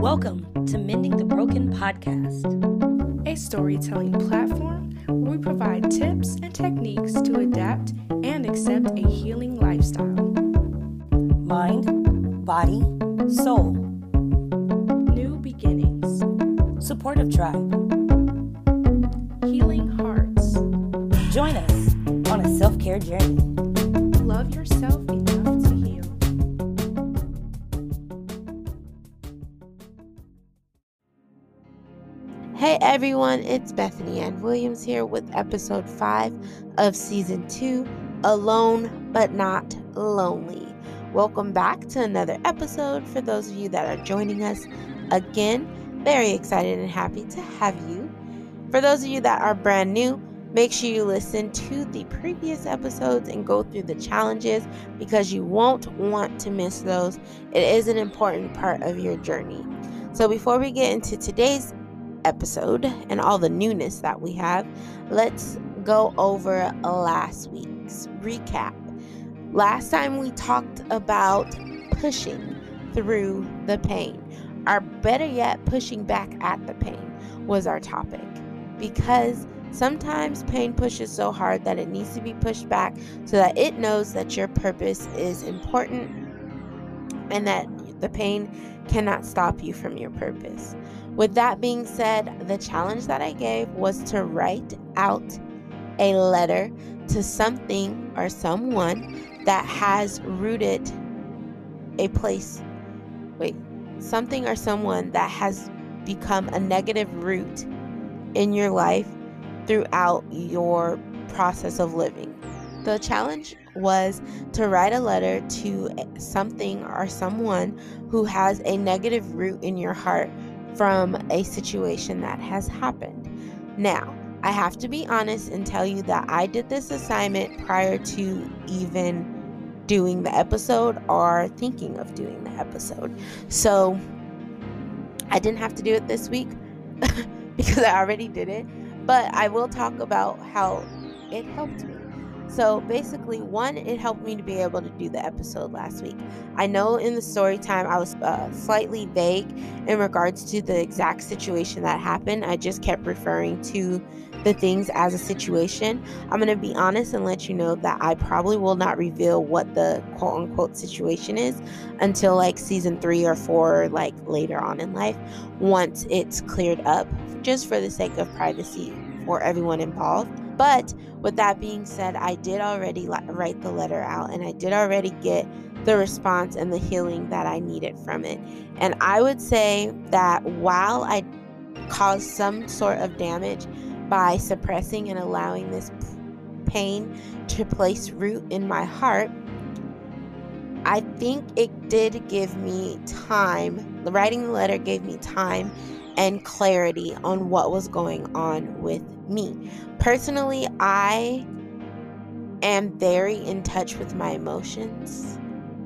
Welcome to Mending the Broken podcast, a storytelling platform where we provide tips and techniques to adapt and accept a healing lifestyle. Mind, body, soul, new beginnings, supportive tribe, healing hearts. Join us on a self care journey. Love yourself everyone, it's Bethany Ann Williams here with episode 5 of season 2 Alone but Not Lonely. Welcome back to another episode for those of you that are joining us again. Very excited and happy to have you. For those of you that are brand new, make sure you listen to the previous episodes and go through the challenges because you won't want to miss those. It is an important part of your journey. So, before we get into today's episode and all the newness that we have, let's go over last week's recap. Last time we talked about pushing through the pain, or better yet, pushing back at the pain was our topic because sometimes pain pushes so hard that it needs to be pushed back so that it knows that your purpose is important and that the pain cannot stop you from your purpose. With that being said, the challenge that I gave was to write out a letter to something or someone that has rooted a place. Wait, something or someone that has become a negative root in your life throughout your process of living. The challenge was to write a letter to something or someone who has a negative root in your heart from a situation that has happened. Now, I have to be honest and tell you that I did this assignment prior to even doing the episode or thinking of doing the episode. So I didn't have to do it this week because I already did it, but I will talk about how it helped me. So basically, one, it helped me to be able to do the episode last week. I know in the story time I was uh, slightly vague in regards to the exact situation that happened. I just kept referring to the things as a situation. I'm going to be honest and let you know that I probably will not reveal what the quote unquote situation is until like season three or four, like later on in life, once it's cleared up, just for the sake of privacy for everyone involved. But with that being said, I did already write the letter out and I did already get the response and the healing that I needed from it. And I would say that while I caused some sort of damage by suppressing and allowing this pain to place root in my heart, I think it did give me time. Writing the letter gave me time and clarity on what was going on with me. Personally, I am very in touch with my emotions.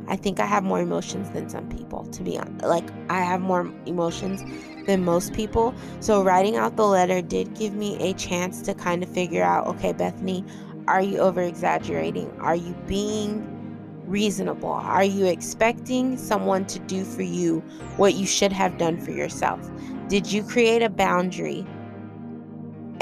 I think I have more emotions than some people, to be honest. Like, I have more emotions than most people. So, writing out the letter did give me a chance to kind of figure out okay, Bethany, are you over exaggerating? Are you being reasonable? Are you expecting someone to do for you what you should have done for yourself? Did you create a boundary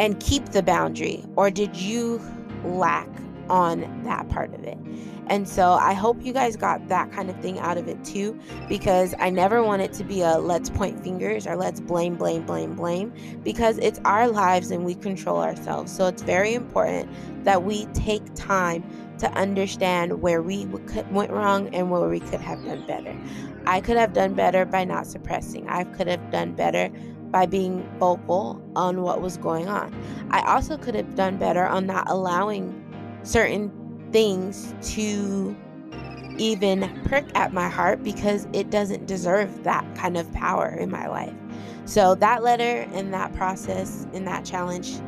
and keep the boundary, or did you lack on that part of it? And so I hope you guys got that kind of thing out of it too, because I never want it to be a let's point fingers or let's blame, blame, blame, blame, because it's our lives and we control ourselves. So it's very important that we take time to understand where we went wrong and where we could have done better. I could have done better by not suppressing. I could have done better by being vocal on what was going on. I also could have done better on not allowing certain things to even prick at my heart because it doesn't deserve that kind of power in my life. So, that letter and that process and that challenge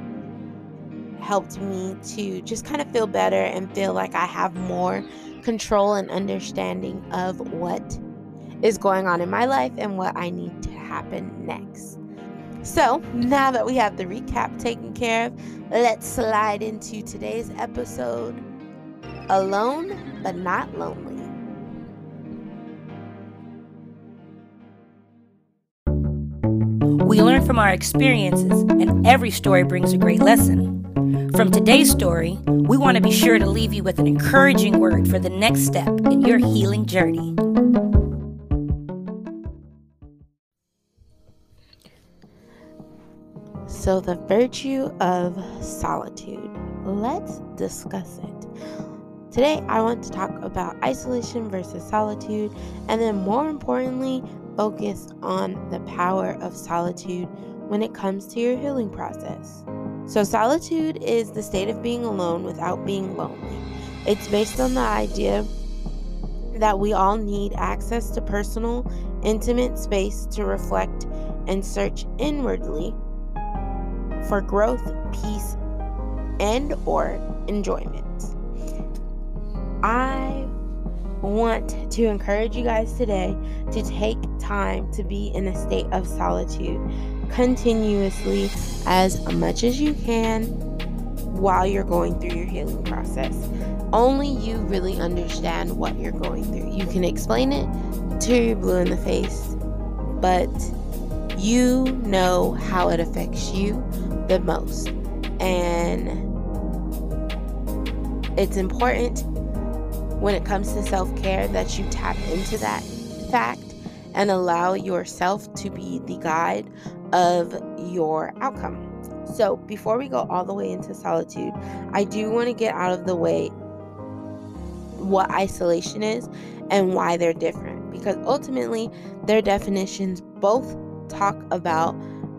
helped me to just kind of feel better and feel like I have more control and understanding of what is going on in my life and what I need to happen next. So, now that we have the recap taken care of, let's slide into today's episode Alone but Not Lonely. We learn from our experiences, and every story brings a great lesson. From today's story, we want to be sure to leave you with an encouraging word for the next step in your healing journey. So, the virtue of solitude. Let's discuss it. Today, I want to talk about isolation versus solitude, and then more importantly, focus on the power of solitude when it comes to your healing process. So, solitude is the state of being alone without being lonely. It's based on the idea that we all need access to personal, intimate space to reflect and search inwardly for growth, peace, and or enjoyment. I want to encourage you guys today to take time to be in a state of solitude continuously as much as you can while you're going through your healing process. Only you really understand what you're going through. You can explain it to your blue in the face, but you know how it affects you the most. And it's important when it comes to self care that you tap into that fact and allow yourself to be the guide of your outcome. So, before we go all the way into solitude, I do want to get out of the way what isolation is and why they're different because ultimately their definitions both talk about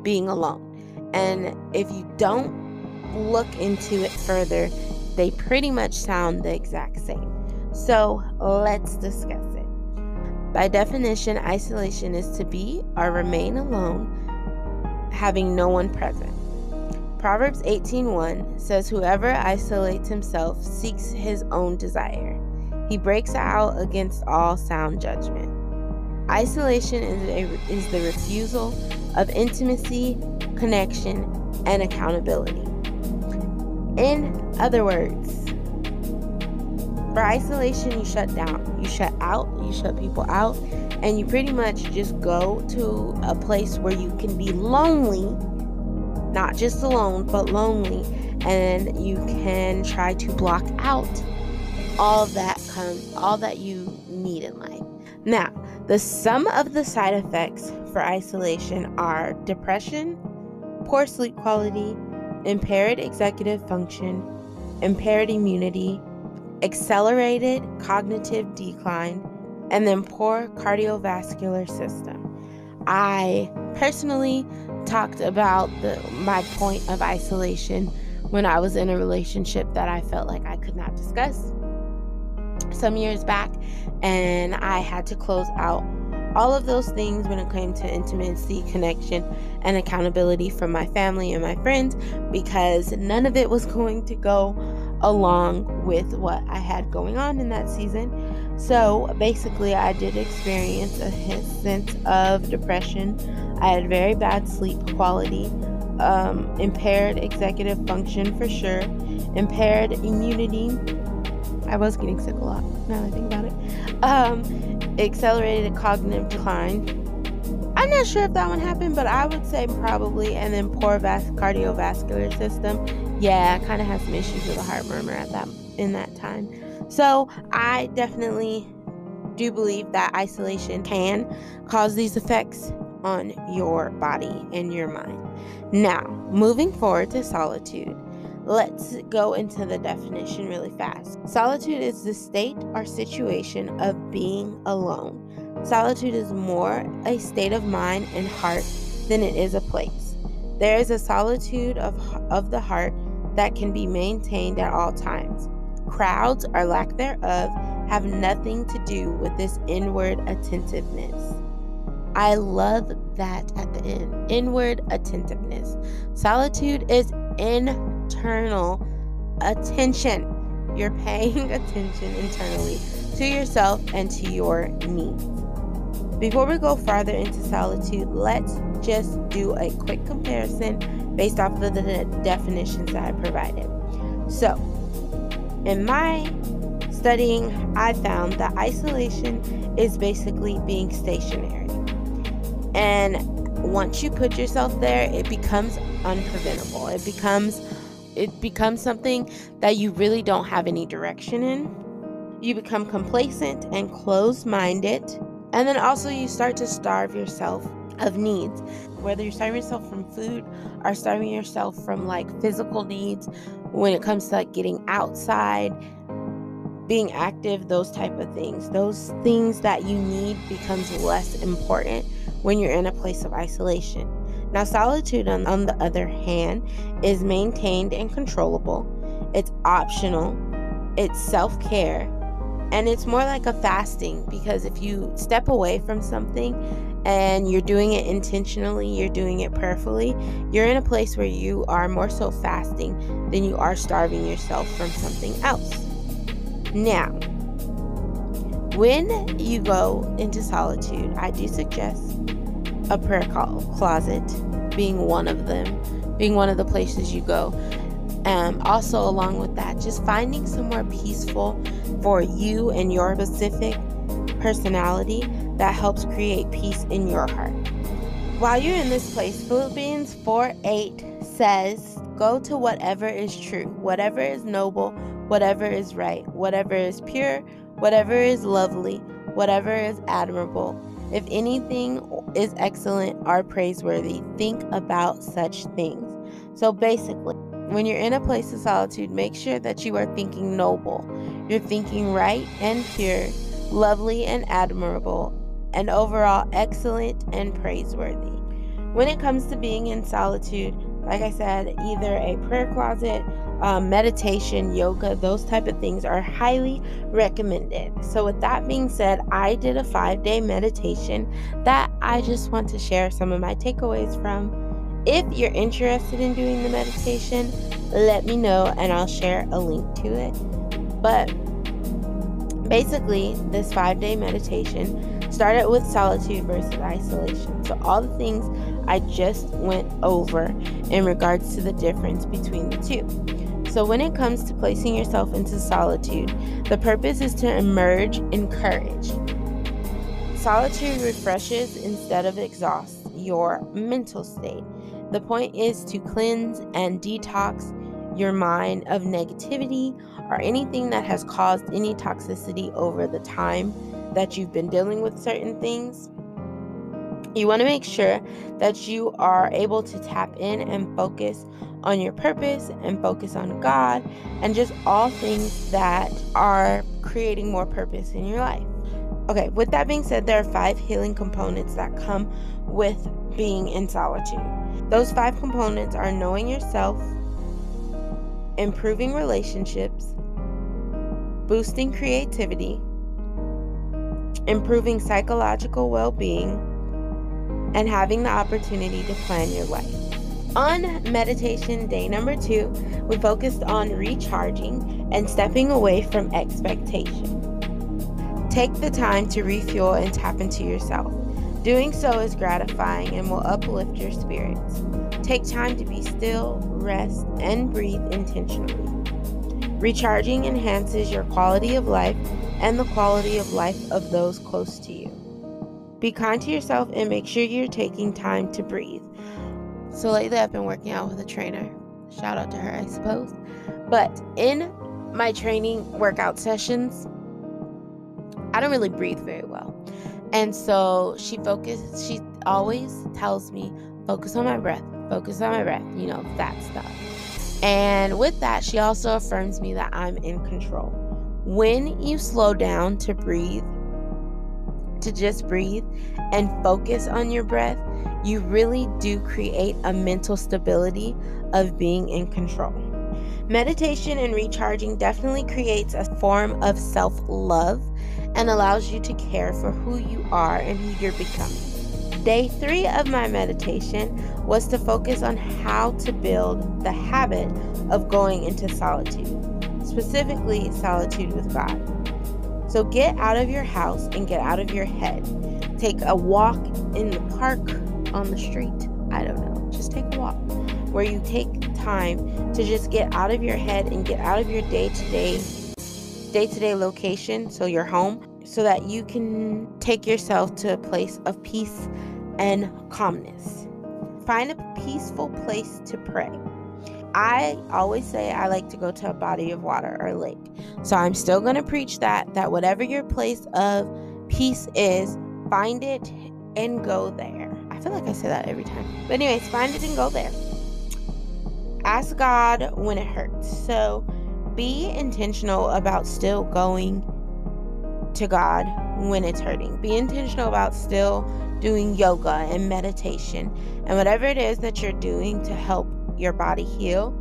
being alone. And if you don't look into it further, they pretty much sound the exact same. So let's discuss it. By definition, isolation is to be or remain alone, having no one present. Proverbs 18:1 says whoever isolates himself seeks his own desire. He breaks out against all sound judgment. Isolation is, a, is the refusal of intimacy, connection, and accountability. In other words, for isolation, you shut down, you shut out, you shut people out, and you pretty much just go to a place where you can be lonely, not just alone, but lonely, and you can try to block out all that comes, all that you need in life. Now, the sum of the side effects for isolation are depression, poor sleep quality, impaired executive function, impaired immunity, accelerated cognitive decline, and then poor cardiovascular system. I personally talked about the, my point of isolation when I was in a relationship that I felt like I could not discuss some years back, and I had to close out all of those things when it came to intimacy, connection, and accountability from my family and my friends because none of it was going to go along with what I had going on in that season. So basically, I did experience a sense of depression. I had very bad sleep quality, um, impaired executive function for sure, impaired immunity. I was getting sick a lot now that I think about it. Um, accelerated cognitive decline. I'm not sure if that one happened, but I would say probably. And then poor vas- cardiovascular system yeah, I kind of had some issues with a heart murmur at that in that time. So I definitely do believe that isolation can cause these effects on your body and your mind. Now, moving forward to solitude, let's go into the definition really fast. Solitude is the state or situation of being alone. Solitude is more a state of mind and heart than it is a place. There is a solitude of, of the heart that can be maintained at all times. Crowds or lack thereof have nothing to do with this inward attentiveness. I love that at the end. Inward attentiveness. Solitude is internal attention. You're paying attention internally to yourself and to your needs. Before we go farther into solitude, let's just do a quick comparison based off of the definitions that I provided. So, in my studying, I found that isolation is basically being stationary. And once you put yourself there, it becomes unpreventable. It becomes it becomes something that you really don't have any direction in. You become complacent and closed-minded, and then also you start to starve yourself of needs. Whether you're starving yourself from food or starving yourself from like physical needs when it comes to like getting outside, being active, those type of things. Those things that you need becomes less important when you're in a place of isolation. Now, solitude, on, on the other hand, is maintained and controllable. It's optional. It's self care. And it's more like a fasting because if you step away from something and you're doing it intentionally, you're doing it prayerfully, you're in a place where you are more so fasting than you are starving yourself from something else. Now, when you go into solitude, I do suggest a prayer closet being one of them, being one of the places you go. Um, also, along with that, just finding somewhere peaceful for you and your specific personality that helps create peace in your heart. While you're in this place, Philippians 4 8 says, Go to whatever is true, whatever is noble, whatever is right, whatever is pure, whatever is lovely, whatever is admirable. If anything is excellent or praiseworthy, think about such things. So basically, when you're in a place of solitude, make sure that you are thinking noble. You're thinking right and pure, lovely and admirable, and overall excellent and praiseworthy. When it comes to being in solitude, like I said, either a prayer closet, um, meditation, yoga, those type of things are highly recommended. So, with that being said, I did a five day meditation that I just want to share some of my takeaways from. If you're interested in doing the meditation, let me know and I'll share a link to it. But basically, this five day meditation started with solitude versus isolation. So, all the things I just went over in regards to the difference between the two. So, when it comes to placing yourself into solitude, the purpose is to emerge in courage. Solitude refreshes instead of exhausts your mental state. The point is to cleanse and detox your mind of negativity or anything that has caused any toxicity over the time that you've been dealing with certain things. You want to make sure that you are able to tap in and focus on your purpose and focus on God and just all things that are creating more purpose in your life. Okay, with that being said, there are five healing components that come with being in solitude. Those five components are knowing yourself, improving relationships, boosting creativity, improving psychological well being, and having the opportunity to plan your life. On meditation day number two, we focused on recharging and stepping away from expectation. Take the time to refuel and tap into yourself. Doing so is gratifying and will uplift your spirits. Take time to be still, rest, and breathe intentionally. Recharging enhances your quality of life and the quality of life of those close to you. Be kind to yourself and make sure you're taking time to breathe. So, lately, I've been working out with a trainer. Shout out to her, I suppose. But in my training workout sessions, I don't really breathe very well. And so she focuses, she always tells me, focus on my breath, focus on my breath, you know, that stuff. And with that, she also affirms me that I'm in control. When you slow down to breathe, to just breathe and focus on your breath, you really do create a mental stability of being in control. Meditation and recharging definitely creates a form of self love and allows you to care for who you are and who you're becoming. Day three of my meditation was to focus on how to build the habit of going into solitude, specifically solitude with God. So get out of your house and get out of your head. Take a walk in the park, on the street. I don't know. Just take a walk where you take time to just get out of your head and get out of your day to day day to day location, so your home, so that you can take yourself to a place of peace and calmness. Find a peaceful place to pray. I always say I like to go to a body of water or lake. So I'm still going to preach that that whatever your place of peace is, find it and go there. I feel like I say that every time. But anyways, find it and go there. Ask God when it hurts. So be intentional about still going to God when it's hurting. Be intentional about still doing yoga and meditation and whatever it is that you're doing to help your body heal.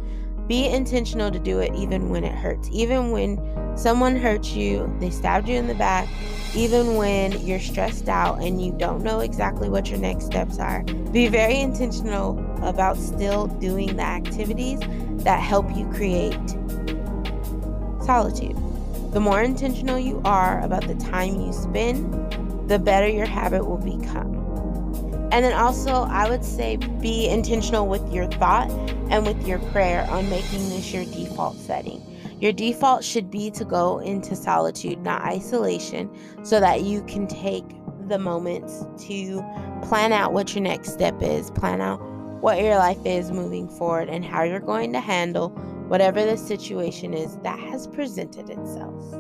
Be intentional to do it even when it hurts. Even when someone hurts you, they stabbed you in the back, even when you're stressed out and you don't know exactly what your next steps are. Be very intentional about still doing the activities that help you create solitude. The more intentional you are about the time you spend, the better your habit will become. And then also, I would say be intentional with your thought and with your prayer on making this your default setting. Your default should be to go into solitude, not isolation, so that you can take the moments to plan out what your next step is, plan out what your life is moving forward, and how you're going to handle whatever the situation is that has presented itself.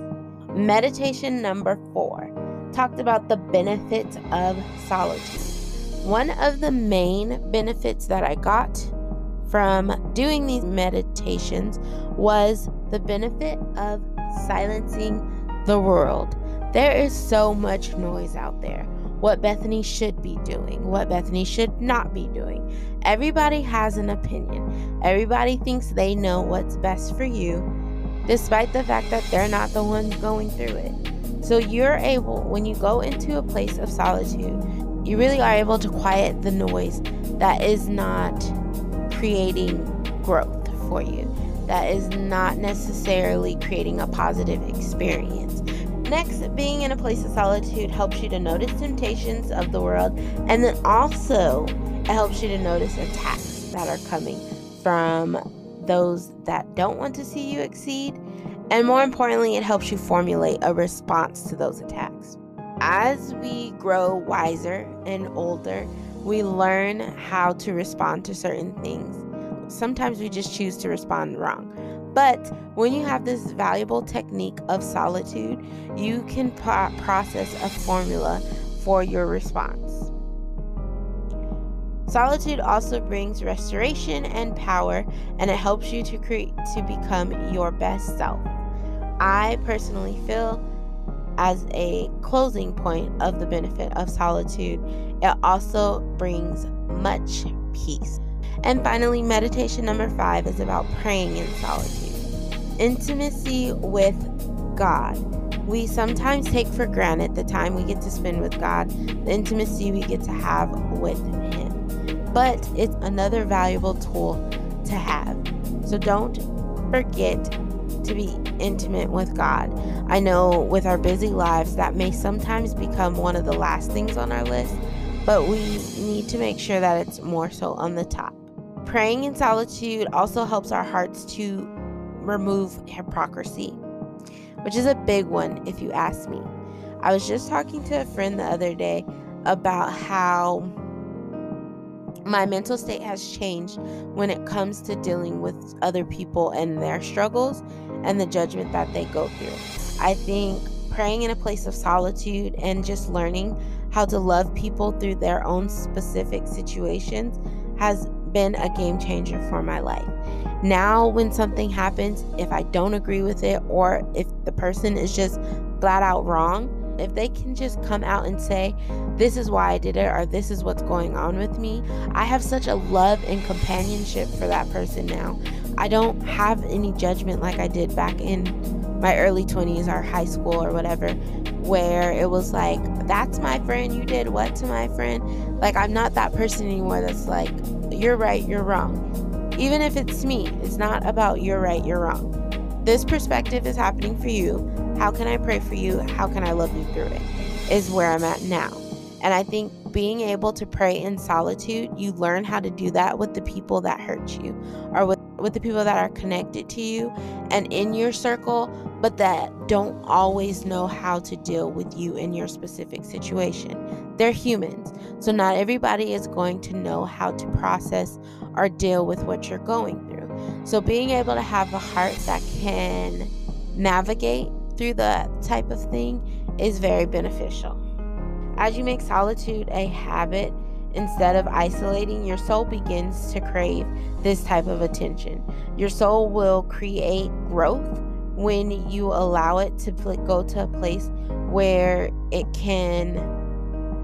Meditation number four talked about the benefits of solitude. One of the main benefits that I got from doing these meditations was the benefit of silencing the world. There is so much noise out there. What Bethany should be doing, what Bethany should not be doing. Everybody has an opinion. Everybody thinks they know what's best for you, despite the fact that they're not the ones going through it. So you're able, when you go into a place of solitude, you really are able to quiet the noise that is not creating growth for you, that is not necessarily creating a positive experience. Next, being in a place of solitude helps you to notice temptations of the world, and then also it helps you to notice attacks that are coming from those that don't want to see you exceed. And more importantly, it helps you formulate a response to those attacks as we grow wiser and older, we learn how to respond to certain things. Sometimes we just choose to respond wrong. But when you have this valuable technique of solitude, you can pro- process a formula for your response. Solitude also brings restoration and power, and it helps you to create to become your best self. I personally feel as a closing point of the benefit of solitude, it also brings much peace. And finally, meditation number five is about praying in solitude. Intimacy with God. We sometimes take for granted the time we get to spend with God, the intimacy we get to have with Him. But it's another valuable tool to have. So don't forget to be intimate with God. I know with our busy lives, that may sometimes become one of the last things on our list, but we need to make sure that it's more so on the top. Praying in solitude also helps our hearts to remove hypocrisy, which is a big one if you ask me. I was just talking to a friend the other day about how my mental state has changed when it comes to dealing with other people and their struggles and the judgment that they go through. I think praying in a place of solitude and just learning how to love people through their own specific situations has been a game changer for my life. Now, when something happens, if I don't agree with it or if the person is just flat out wrong, if they can just come out and say, This is why I did it, or this is what's going on with me, I have such a love and companionship for that person now. I don't have any judgment like I did back in my early 20s or high school or whatever, where it was like, That's my friend, you did what to my friend? Like, I'm not that person anymore that's like, You're right, you're wrong. Even if it's me, it's not about you're right, you're wrong. This perspective is happening for you how can I pray for you? How can I love you through it? Is where I'm at now. And I think being able to pray in solitude, you learn how to do that with the people that hurt you or with, with the people that are connected to you and in your circle, but that don't always know how to deal with you in your specific situation. They're humans. So, not everybody is going to know how to process or deal with what you're going through. So, being able to have a heart that can navigate through that type of thing is very beneficial. As you make solitude a habit, instead of isolating, your soul begins to crave this type of attention. Your soul will create growth when you allow it to go to a place where it can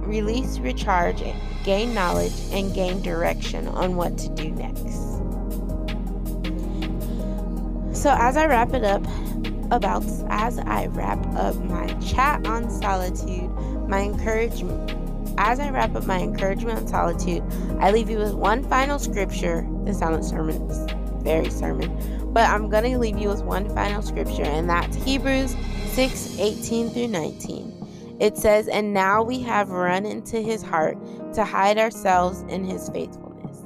release, recharge, gain knowledge, and gain direction on what to do next. So, as I wrap it up, about as I wrap up my chat on solitude, my encouragement. As I wrap up my encouragement on solitude, I leave you with one final scripture. This sounds sermon, is very sermon, but I'm gonna leave you with one final scripture, and that's Hebrews 6 18 through 19. It says, And now we have run into his heart to hide ourselves in his faithfulness.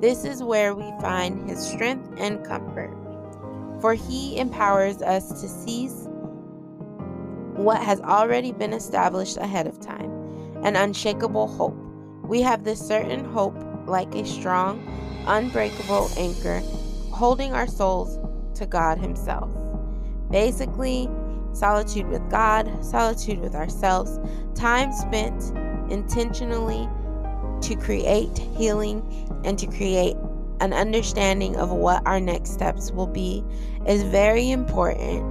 This is where we find his strength and comfort. For he empowers us to seize what has already been established ahead of time an unshakable hope. We have this certain hope like a strong, unbreakable anchor holding our souls to God Himself. Basically, solitude with God, solitude with ourselves, time spent intentionally to create healing and to create an understanding of what our next steps will be is very important.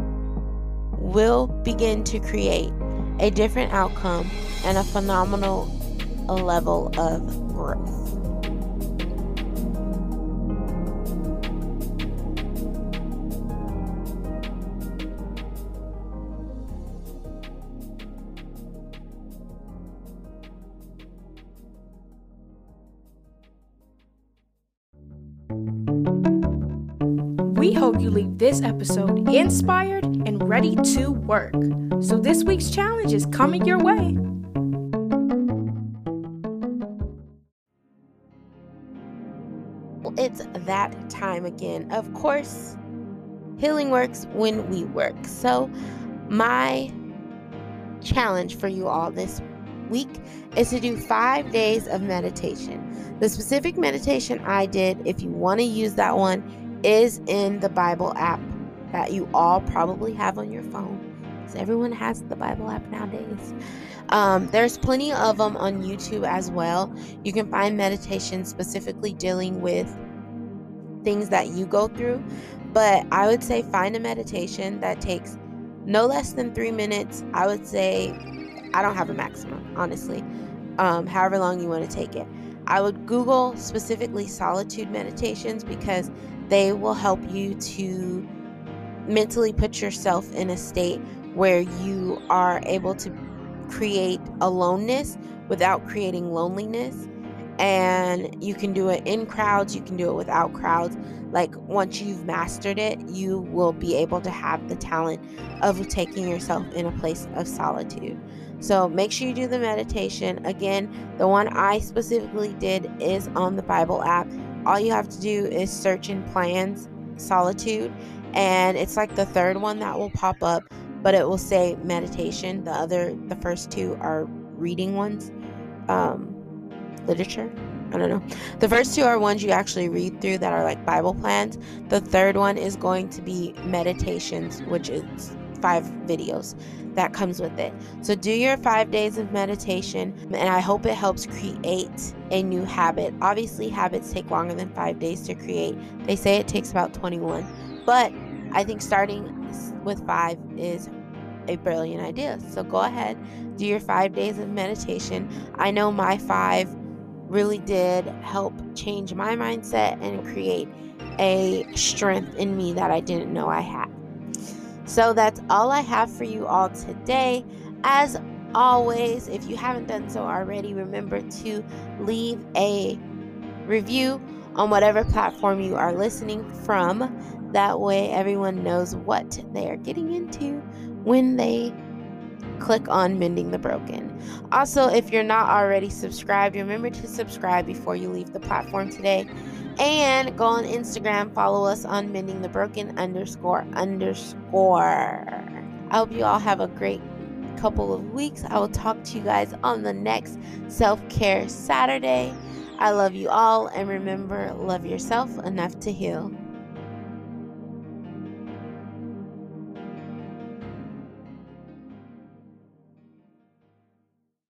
We'll begin to create a different outcome and a phenomenal level of growth. We hope you leave this episode inspired and ready to work. So, this week's challenge is coming your way. It's that time again. Of course, healing works when we work. So, my challenge for you all this week is to do five days of meditation. The specific meditation I did, if you want to use that one, is in the Bible app that you all probably have on your phone. Everyone has the Bible app nowadays. Um, there's plenty of them on YouTube as well. You can find meditations specifically dealing with things that you go through. But I would say find a meditation that takes no less than three minutes. I would say, I don't have a maximum, honestly, um, however long you want to take it. I would Google specifically solitude meditations because they will help you to mentally put yourself in a state where you are able to create aloneness without creating loneliness. And you can do it in crowds, you can do it without crowds. Like once you've mastered it, you will be able to have the talent of taking yourself in a place of solitude. So make sure you do the meditation. Again, the one I specifically did is on the Bible app all you have to do is search in plans solitude and it's like the third one that will pop up but it will say meditation. The other the first two are reading ones um literature. I don't know. The first two are ones you actually read through that are like bible plans. The third one is going to be meditations which is five videos that comes with it. So do your five days of meditation, and I hope it helps create a new habit. Obviously, habits take longer than five days to create. They say it takes about 21, but I think starting with five is a brilliant idea. So go ahead, do your five days of meditation. I know my five really did help change my mindset and create a strength in me that I didn't know I had. So that's all I have for you all today. As always, if you haven't done so already, remember to leave a review on whatever platform you are listening from. That way, everyone knows what they are getting into when they click on Mending the Broken. Also, if you're not already subscribed, remember to subscribe before you leave the platform today. And go on Instagram, follow us on Mending the Broken underscore underscore. I hope you all have a great couple of weeks. I will talk to you guys on the next self care Saturday. I love you all, and remember, love yourself enough to heal.